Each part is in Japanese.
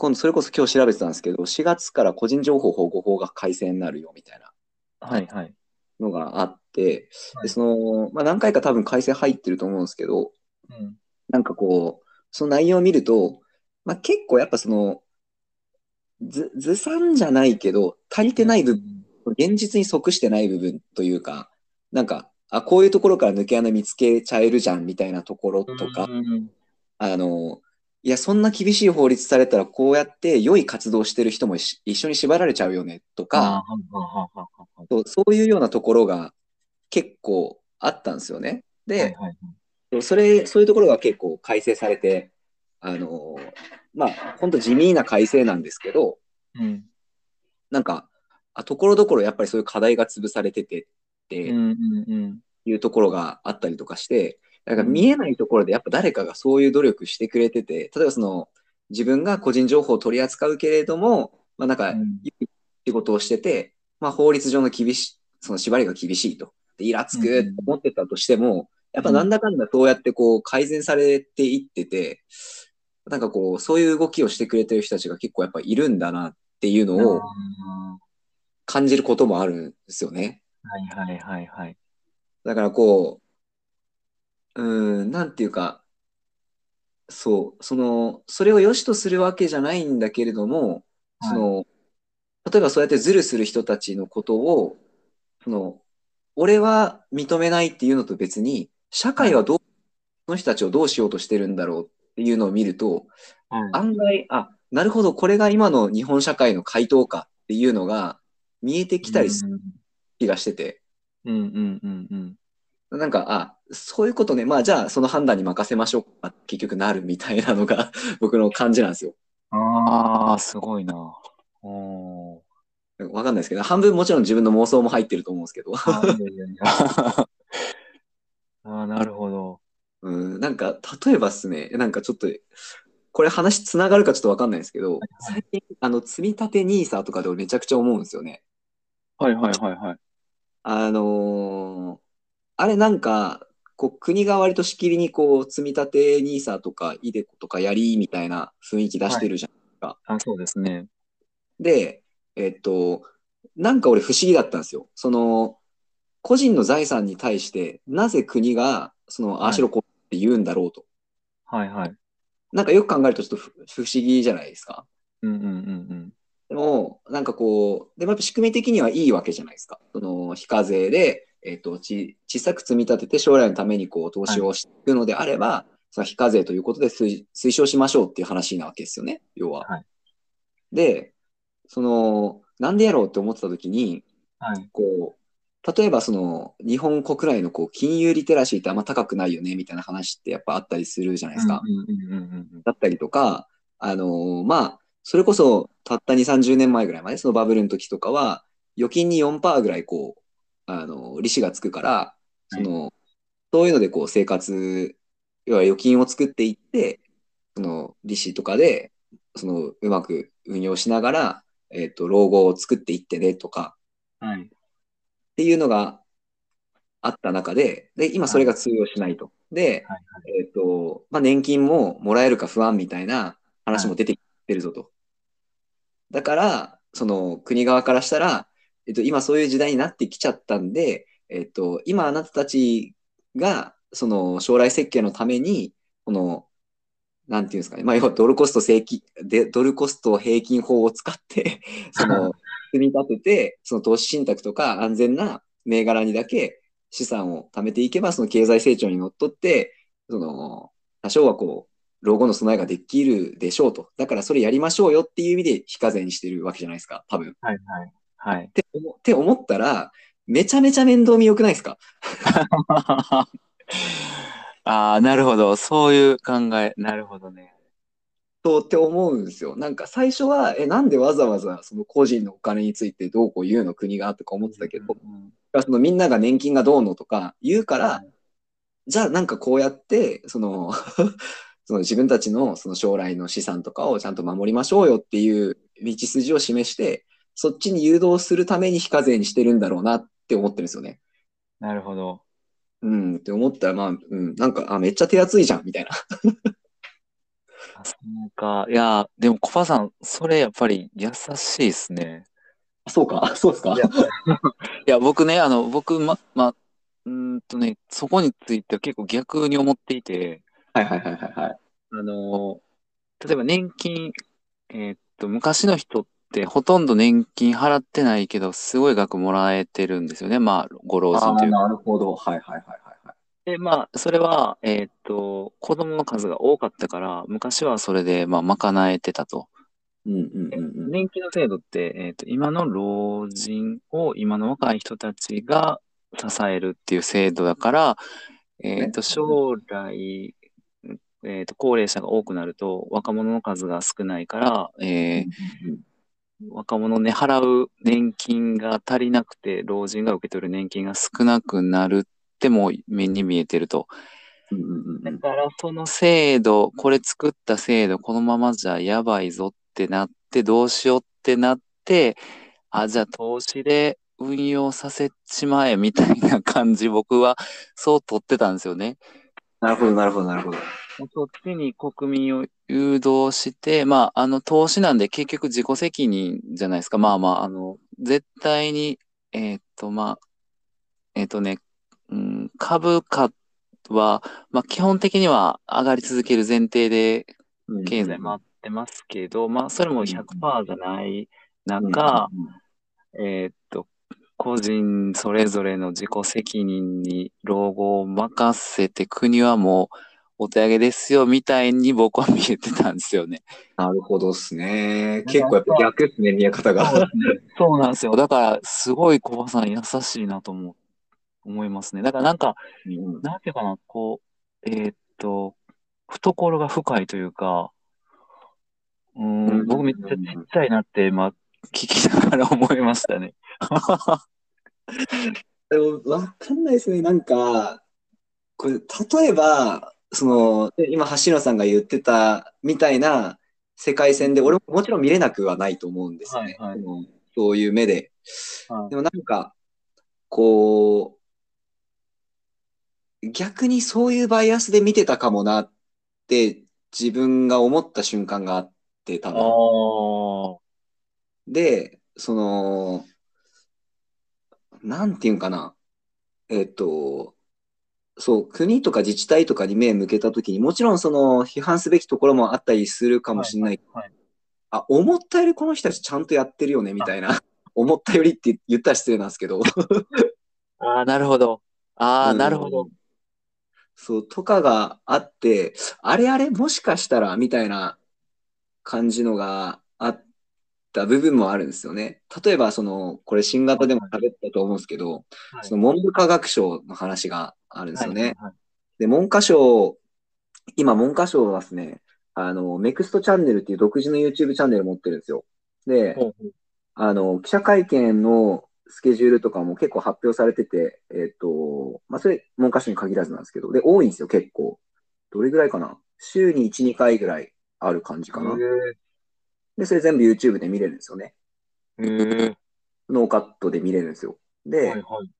今度それこそ今日調べてたんですけど、4月から個人情報保護法が改正になるよみたいなはいはい。のがあって、はいでその、まあ、何回か多分改正入ってると思うんですけど、うん。なんかこう、その内容を見ると、まあ、結構やっぱその、ず、ずさんじゃないけど、足りてない部分、現実に即してない部分というか、なんか、あ、こういうところから抜け穴見つけちゃえるじゃんみたいなところとか、うんあの、いや、そんな厳しい法律されたら、こうやって良い活動してる人もし一緒に縛られちゃうよねとか、そうそういうようなところが結構あったんですよね。で、それ、そういうところが結構改正されて、あの、まあ、本当地味な改正なんですけど、うん。なんか、あところどころやっぱりそういう課題が潰されててっていうところがあったりとかして、なんか見えないところでやっぱ誰かがそういう努力してくれてて、例えばその自分が個人情報を取り扱うけれども、まあなんか、うん仕事をしてて、まあ法律上の厳しい、その縛りが厳しいと。で、イラつくって思ってたとしても、やっぱなんだかんだそうやってこう改善されていってて、なんかこう、そういう動きをしてくれてる人たちが結構やっぱいるんだなっていうのをあ感じることもあるんですよね。ーはいはいはいはい。だからこう、うーん、なんていうか、そう、その、それを良しとするわけじゃないんだけれども、その、例えばそうやってズルする人たちのことを、その、俺は認めないっていうのと別に、社会はどう、その人たちをどうしようとしてるんだろうっていうのを見ると、はい。案外、あ、なるほど、これが今の日本社会の回答かっていうのが見えてきたりする気がしてて、うんうんうんうんなんか、あ、そういうことね。まあ、じゃあ、その判断に任せましょうか。結局なるみたいなのが 僕の感じなんですよ。ああ、すごいな。おーわかんないですけど、半分もちろん自分の妄想も入ってると思うんですけど。あいやいやいや。ああ、なるほど。うん、なんか、例えばっすね、なんかちょっと、これ話つながるかちょっとわかんないですけど、最近、あの、積み立て NISA とかで俺めちゃくちゃ思うんですよね。はいはいはいはい。あのーあれなんか、こう、国が割としきりにこう、積み立て NISA とか、イデコとかやりみたいな雰囲気出してるじゃん。あ、そうですね。で、えっと、なんか俺不思議だったんですよ。その、個人の財産に対して、なぜ国が、その、ああしろこうって言うんだろうと。はいはい。なんかよく考えるとちょっと不不思議じゃないですか。うんうんうんでも、なんかこう、でもやっぱ仕組み的にはいいわけじゃないですか。その、非課税で、えっと、ち、小さく積み立てて将来のためにこう、投資をしていくのであれば、その非課税ということで推推奨しましょうっていう話なわけですよね、要は。はいで、その、なんでやろうって思ってた時に、はい。こう、例えばその、日本国内のこう、金融リテラシーってあんま高くないよね、みたいな話ってやっぱあったりするじゃないですか。だったりとか、あのーまあ、それこそたった2、30年前ぐらいまで、そのバブルの時とかは、預金に4%ぐらいこう、あのー利子がつくから、その、そういうのでこう生活、要は預金を作っていって、その利子とかで、そのうまく運用しながら、えっ、と、老後を作っていってねとか、はい。っていうのがあった中で、で、今それが通用しないと。で、はいえっ、と、まあ、年金ももらえるか不安みたいな話も出てきてるぞと。だから、その国側からしたら、えっ、と、今そういう時代になってきちゃったんで、えっ、と、今あなたたちが、その将来設計のために、この、なんていうんですかね、まあ、要はドルコスト正規で、ドルコスト平均法を使って、その、組み立てて、その投資信託とか安全な銘柄にだけ資産を貯めていけば、その経済成長にのっとって、その、多少はこう、老後の備えができるでしょうと。だからそれやりましょうよっていう意味で非課税にしてるわけじゃないですか、多分。っはいはい。はい。て思って思ったら、めちゃめちゃ面倒見良くないですか？ああ、なるほど。そういう考え。なるほどね。そうって思うんですよ。なんか最初は、え、なんでわざわざその個人のお金についてどうこう言うの国がとか思ってたけど、うんそのみんなが年金がどうのとか言うから、はじゃあなんかこうやって、その、その自分たちのその将来の資産とかをちゃんと守りましょうよっていう道筋を示して、そっちに誘導するために非課税にしてるんだろうなって思ってるんですよね。なるほど。うん、って思ったら、まあ、うん、なんか、あ、めっちゃ手厚いじゃん、みたいな。あ、そうか。いや、でもコバさん、それやっぱり優しいですね。そうか、そうですかいやいや、僕ね、あの、僕、ま、ま、うーんとね、そこについては結構逆に思っていて、はいはいはいはいはい。あの、例えば年金、えーっと、昔の人ってほとんど年金払ってないけど、すごい額もらえてるんですよね。まあ、ご老人というか。なるほど。はいはいはいはいはい。で、まあ、それは、えーっと、子供の数が多かったから、昔はそれで、まあ、賄えてたと。うんうんうんうん。年金の制度って、えーっと、今の老人を今の若い人たちが支えるっていう制度だから、えーっと、将来、えーっと、高齢者が多くなると、若者の数が少ないから、えー若者ね、払う年金が足りなくて、老人が受け取る年金が少なくなるっても目に見えてると。だからその制度、これ作った制度、このままじゃやばいぞってなって、どうしようってなって、あ、じゃあ投資で運用させちまえみたいな感じ、僕はそう取ってたんですよね。なるほどなるほどなるほど。そっちに国民を誘導して、まあ、あの、投資なんで結局自己責任じゃないですか。まあまあ、あの、絶対に、えーっと、まあ、えーっとね、うん、株価は、まあ、基本的には上がり続ける前提で経済。回ってますけど、まあ、それも100%じゃない中、えーっと、個人それぞれの自己責任に老後を任せて国はもうお手上げですよみたいに僕は見えてたんですよね。なるほどっすね。結構やっぱ逆っすね、見え方が。そうなんですよ。だからすごい小葉さん優しいなと思う、思いますね。だからなんか、うんなんていうかな、こう、えーっと、懐が深いというか、うーん、僕めっちゃちっちゃいなって、今、聞きながら思いましたね。でも、わかんないですね。なんか、これ、例えば、その、で今、橋野さんが言ってたみたいな世界線で、俺ももちろん見れなくはないと思うんですよね。はいはいそういう目で。はいでもなんか、こう、逆にそういうバイアスで見てたかもなって自分が思った瞬間があって、多あ分。あ。で、その、なんていうんかな。えっと、そう、国とか自治体とかに目向けたときに、もちろんその批判すべきところもあったりするかもしれない。はいあ、思ったよりこの人たちちゃんとやってるよね、みたいな。思ったよりって言ったら失礼なんですけど。ああ、なるほど。ああ、うんなるほど。そう、とかがあって、あれあれ、もしかしたら、みたいな感じのがあった部分もあるんですよね。例えば、その、これ新型でも喋ったと思うんですけど、はいその文部科学省の話があるんですよね。はいはいで、文科省、今文科省はですね、あの、ネクストチャンネルっていう独自の YouTube チャンネル持ってるんですよ。で、あの、記者会見のスケジュールとかも結構発表されてて、えっと、まあ、それ、文科省に限らずなんですけど、で、多いんですよ、結構。どれぐらいかな？週に1、2回ぐらいある感じかな。で、それ全部 YouTube で見れるんですよね。ノーカットで見れるんですよ。え。で、はいはい。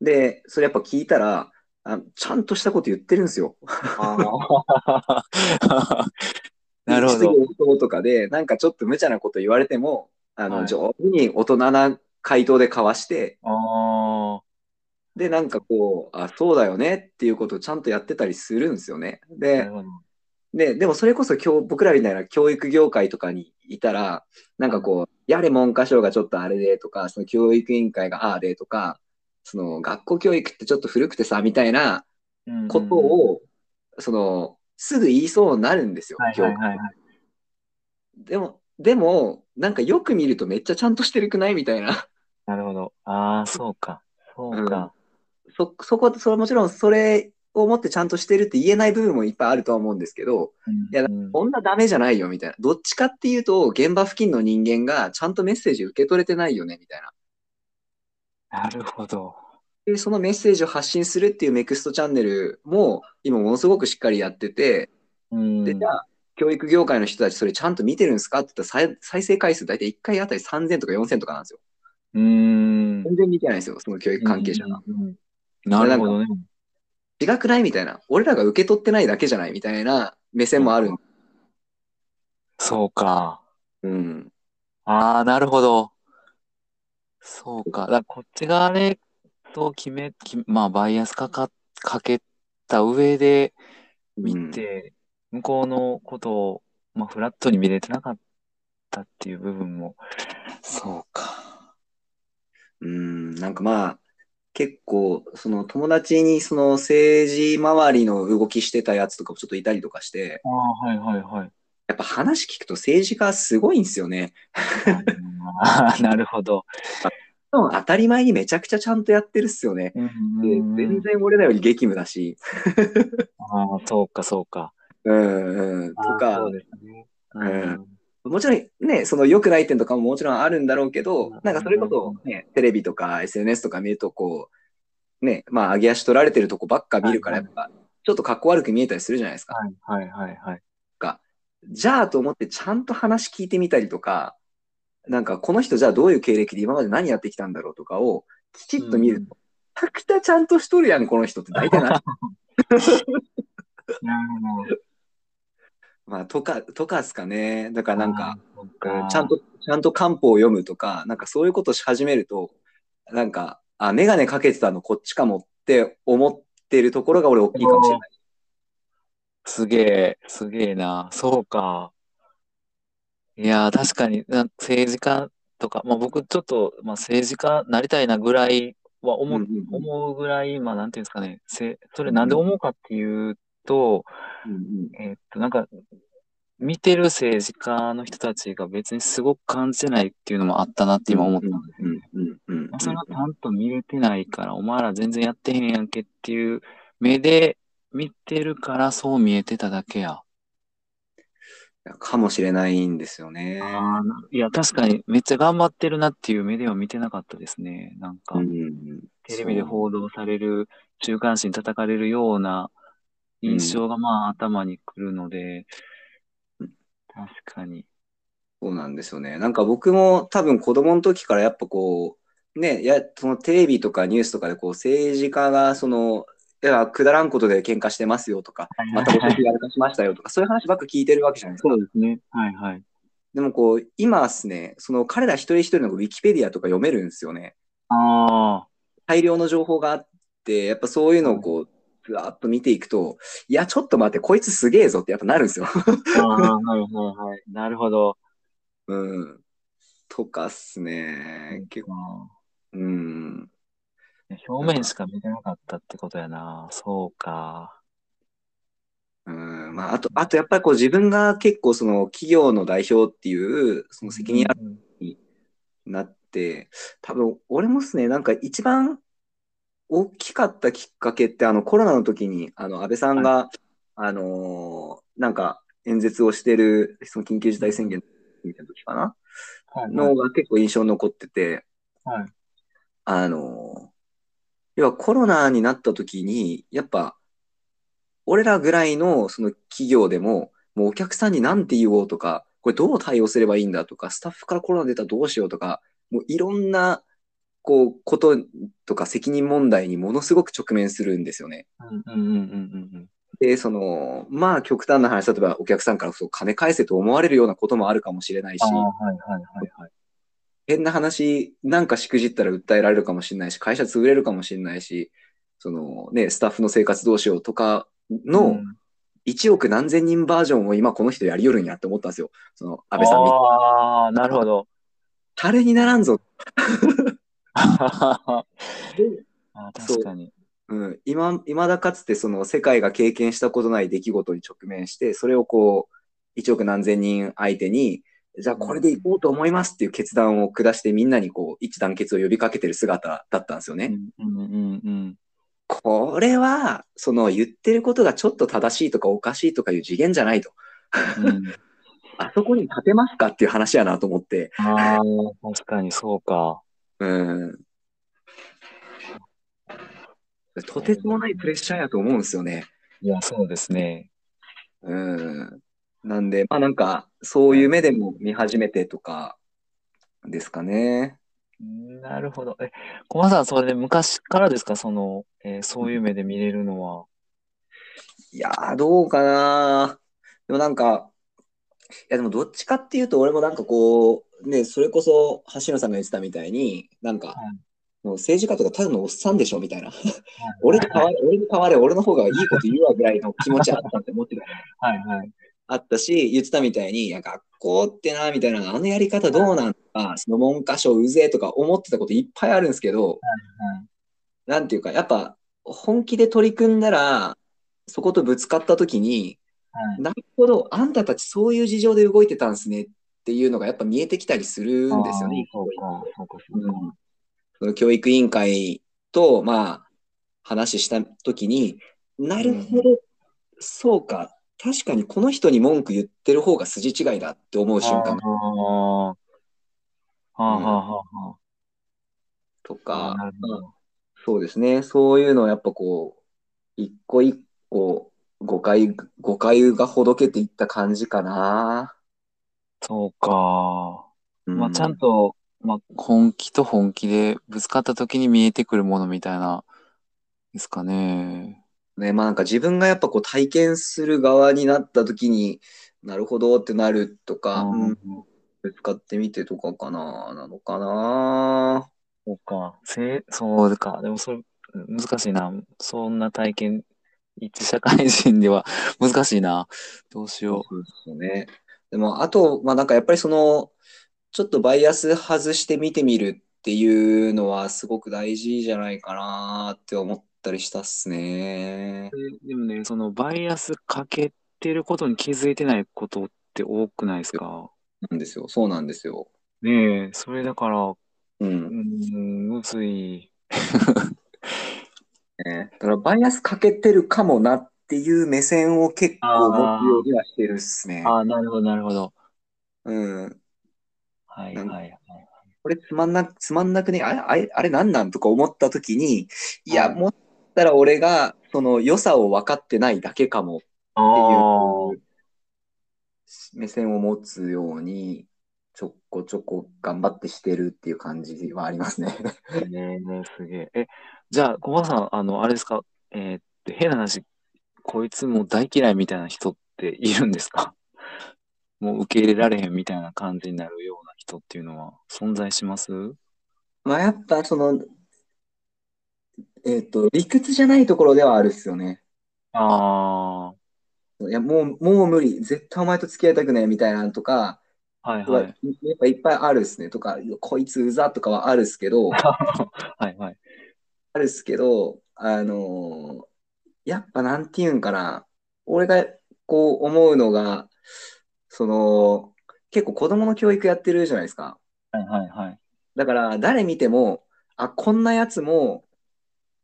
で、それやっぱ聞いたら、あちゃんとしたこと言ってるんですよ。ああ。なるほど。質疑応答とかで、なんかちょっと無茶なこと言われても、あの、はい上手に大人な回答で交わして。で、なんかこう、あ、そうだよねっていうことをちゃんとやってたりするんですよね。なで。で、でもそれこそ今日僕らみたいな教育業界とかにいたら、なんかこう、やれ文科省がちょっとあれでとか、その教育委員会がああでとか、その学校教育ってちょっと古くてさ、みたいなことを、その、すぐ言いそうになるんですよ、はいはいはいはい。でも、でも、なんかよく見るとめっちゃちゃんとしてるくないみたいな。なるほど。ああ、そうか。そうか。そ、そこ、それもちろんそれをもってちゃんとしてるって言えない部分もいっぱいあるとは思うんですけど、いやうんこんなダメじゃないよみたいな。どっちかっていうと、現場付近の人間がちゃんとメッセージ受け取れてないよねみたいな。なるほど。で、そのメッセージを発信するっていうネクストチャンネルも今ものすごくしっかりやってて、うん。で、じゃあ、教育業界の人たちそれちゃんと見てるんですかって言ったら再再生回数大体1回あたり3000とか4000とかなんですよ。うん。全然見てないんですよ、その教育関係者が。なるほどね。違くないみたいな。俺らが受け取ってないだけじゃないみたいな目線もある。そうか。うん。ああ、なるほど。そうか。だからこっち側で、と決め、きまあ、バイアスかか、かけた上で見て、向こうのことを、まあ、フラットに見れてなかったっていう部分も、そうか。うん、なんかまあ、結構、その友達にその政治周りの動きしてたやつとかもちょっといたりとかして、ああ、はいはいはい。やっぱ話聞くと政治家すごいんですよね。あーなるほど。当たり前にめちゃくちゃちゃんとやってるっすよね。うんで全然俺らより激務だし、ああ、そうかそうか。うんうん、とかそう、ですね。うんもちろんね、その良くない点とかももちろんあるんだろうけどうん、なんかそれこそね、テレビとか SNS とか見るとこう、ね、まあ上げ足取られてるとこばっか見るから、はいやっぱ、ちょっと格好悪く見えたりするじゃないですか。はいはいはいはい。じゃあと思ってちゃんと話聞いてみたりとか、なんかこの人じゃあどういう経歴で今まで何やってきたんだろうとかをきちっと見ると、うんめちゃくちゃちゃんとしとるやん、この人って大体な。なるほど。まあ、とか、とかっすかね。だからなんか、かちゃんと、ちゃんと漢方を読むとか、なんかそういうことし始めると、なんか、あ、メガネかけてたのこっちかもって思ってるところが俺大きいかもしれない。すげえ、すげえな。そうか。いやー、確かに、な政治家とか、まあ僕ちょっと、まあ政治家なりたいなぐらいは思う、うんうんうん思うぐらい、まあなんていうんですかね、せ、それなんで思うかっていうと、うんうんえーっと、なんか、見てる政治家の人たちが別にすごく感じてないっていうのもあったなって今思ったんですよね。うんうんうんまあそれはちゃんと見れてないから、お前ら全然やってへんやんけっていう目で見てるからそう見えてただけや。かもしれないんですよね。ああ、いや、確かにめっちゃ頑張ってるなっていう目では見てなかったですね。なんかう、んテレビで報道される、週刊誌に叩かれるような印象がまあ頭にくるのでうん、確かに。そうなんですよね。なんか僕も多分子供の時からやっぱこう、ね、や、そのテレビとかニュースとかでこう政治家がその、いや、くだらんことで喧嘩してますよとか、また僕やらかしましたよとか、そういう話ばっか聞いてるわけじゃないですかそ。うですね。はいはい。でもこう、今っすね、その彼ら一人一人のウィキペディアとか読めるんですよね。ああ、大量の情報があって、やっぱそういうのをこう、ずわーっと見ていくと、いや、ちょっと待って、こいつすげえぞってやっぱなるんですよ。ああ、はいはいはい。なるほど。うん。とかっすね。結構、構。うん。表面しか見てなかったってことやな。そうか。うん。まあ、あと、あとやっぱりこう自分が結構その企業の代表っていう、その責任あるうんになって、多分俺もっすね、なんか一番大きかったきっかけって、あのコロナの時に、あの安倍さんが、あのーなんか演説をしてる、その緊急事態宣言みたいな時かな？はいのが結構印象に残ってて、はい。あの、要はコロナになった時に、やっぱ、俺らぐらいのその企業でも、もうお客さんに何て言おうとか、これどう対応すればいいんだとか、スタッフからコロナ出たらどうしようとか、もういろんな、こう、こととか責任問題にものすごく直面するんですよね。うんうんうんうんうんで、その、まあ極端な話、例えばお客さんからそう金返せと思われるようなこともあるかもしれないしはいはいはいはい。変な話、なんかしくじったら訴えられるかもしれないし、会社潰れるかもしれないし、そのね、スタッフの生活どうしようとかうのん1億何千人バージョンを今この人やりよるんやって思ったんですよ。その安倍さん。ああ、なるほど。タレにならんぞ。あ確かに。うん、今、今だかつてその世界が経験したことない出来事に直面して、それをこう、1億何千人相手に、じゃあこれでいこうと思いますっていう決断を下してみんなにこう、一致団結を呼びかけてる姿だったんですよね。うんうんうんうん。これは、その言ってることがちょっと正しいとかおかしいとかいう次元じゃないと。うん あそこに立てますかっていう話やなと思って。ああ、確かにそうか。うん。とてつもないプレッシャーやと思うんですよね。いや、そうですね。うん。なんで、まあなんか、そういう目でも見始めてとかですかね。なるほど。え、小松さん、それで昔からですか？その、えーそういう目で見れるのは。いやー、どうかな。でもなんか、やでもどっちかっていうと、俺もなんかこう、ね、それこそ橋野さんが言ってたみたいに、なんか、はいもう政治家とかただのおっさんでしょみたいな。俺に変われ、俺に変われ、俺の方がいいこと言うわぐらいの気持ちあったって思ってた。はいはい。あったし、言ってたみたいに、いや、学校ってな、みたいな、あのやり方どうなんか、その文科省うぜえとか思ってたこといっぱいあるんですけど、なんていうか、やっぱ本気で取り組んだら、そことぶつかった時に、はい。なるほど、あんたたちそういう事情で動いてたんですねっていうのがやっぱ見えてきたりするんですよね。うん。教育委員会と、まあ、話した時に、なるほど、そうか、確かにこの人に文句言ってる方が筋違いだって思う瞬間はあ、はあ、はあ、はとあ。か。そうですね、そういうのをやっぱこう、一個一個誤解、誤解がほどけていった感じかな。そうか。うまあ、ちゃんと、まあ、本気と本気でぶつかった時に見えてくるものみたいな、ですかね。ね、まあなんか自分がやっぱこう体験する側になった時になるほどってなるとか、ううんん、ぶつかってみてとかかな、なのかな。そうか。せ、そうか。でもそれ、難しいな。そんな体験、一社会人では 難しいな。どうしよそうでね。でも、あと、まあなんかやっぱりその、ちょっとバイアス外して見てみるっていうのはすごく大事じゃないかなって思ったりしたっすね。う。でもね、そのバイアスかけてることに気づいてないことって多くないですか？なんですよ。そうなんですよ。ねえ、それだから、う。うんん、むずい。ね、だからバイアスかけてるかもなっていう目線を結構持つようにはしてるっすね。ああ、なるほど、なるほど。うん。はい、はい、はい。これつまんな、つまんなくね、あれ、あれ、あれなんなんとか思ったときに、いや、はいもったら俺がその良さを分かってないだけかもあっていう目線を持つように、ちょこちょこ頑張ってしてるっていう感じはありますね。あ、ねえ、すげえ。え、じゃあ、小林さん、あの、あれですか、えーっと、変な話、こいつもう大嫌いみたいな人っているんですか？もう受け入れられへんみたいな感じになるような人っていうのは存在します？まあやっぱその、えっと、理屈じゃないところではあるっすよね。あいや、もう、もう無理。絶対お前と付き合いたくねえみたいなのとか、あ、はいははい。やっぱいっぱいあるっすね。とか、こいつうざとかはあるっすけど、はいはい。あるっすけど、あのーやっぱなんていうんかな、俺がこう思うのが、その、結構子供の教育やってるじゃないですか。はいはいはい。だから誰見ても、あ、こんなやつも、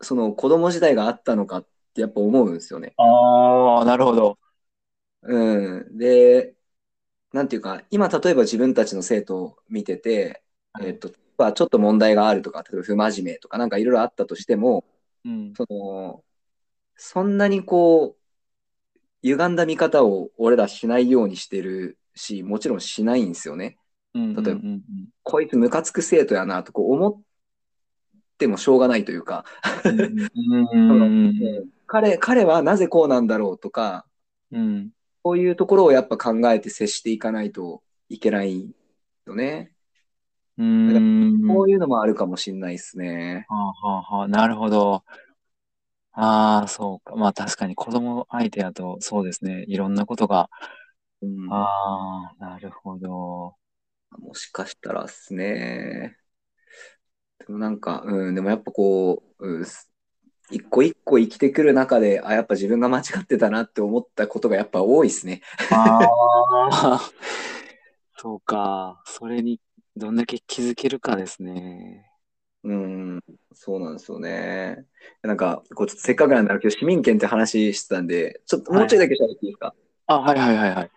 その子供時代があったのかってやっぱ思うんですよね。ああ、なるほど。うん。で、なんていうか、今例えば自分たちの生徒を見てて、はいえっと、まあちょっと問題があるとか、例えば不真面目とかなんかいろいろあったとしても、うん。その、そんなにこう、歪んだ見方を俺らしないようにしてるし、もちろんしないんですよね。うん例えばうんうんこいつムカつく生徒やなとこう思ってもしょうがないというか、彼、彼はなぜこうなん。だろうとか、うん。こういうところをやっぱ考えて接していかないといけないよね。うん。こういうのもあるかもしれないですね。はあはあはあ、なるほど。ああ、そうか。まあ確かに子供相手だとそうですね。いろん。なことが。うん、ああ、なるほど。もしかしたらですね。なんか、うん、でもやっぱこう、うん、一個一個生きてくる中で、あ、やっぱ自分が間違ってたなって思ったことがやっぱ多いですね。ああ、そうか。それにどんだけ気づけるかですね。うん、そうなんですよね。なんか、こうちょっとせっかくなんだろうけど、市民権って話してたんで、ちょっともうちょいだけ喋っていいですか、あ、はいはいはいはい。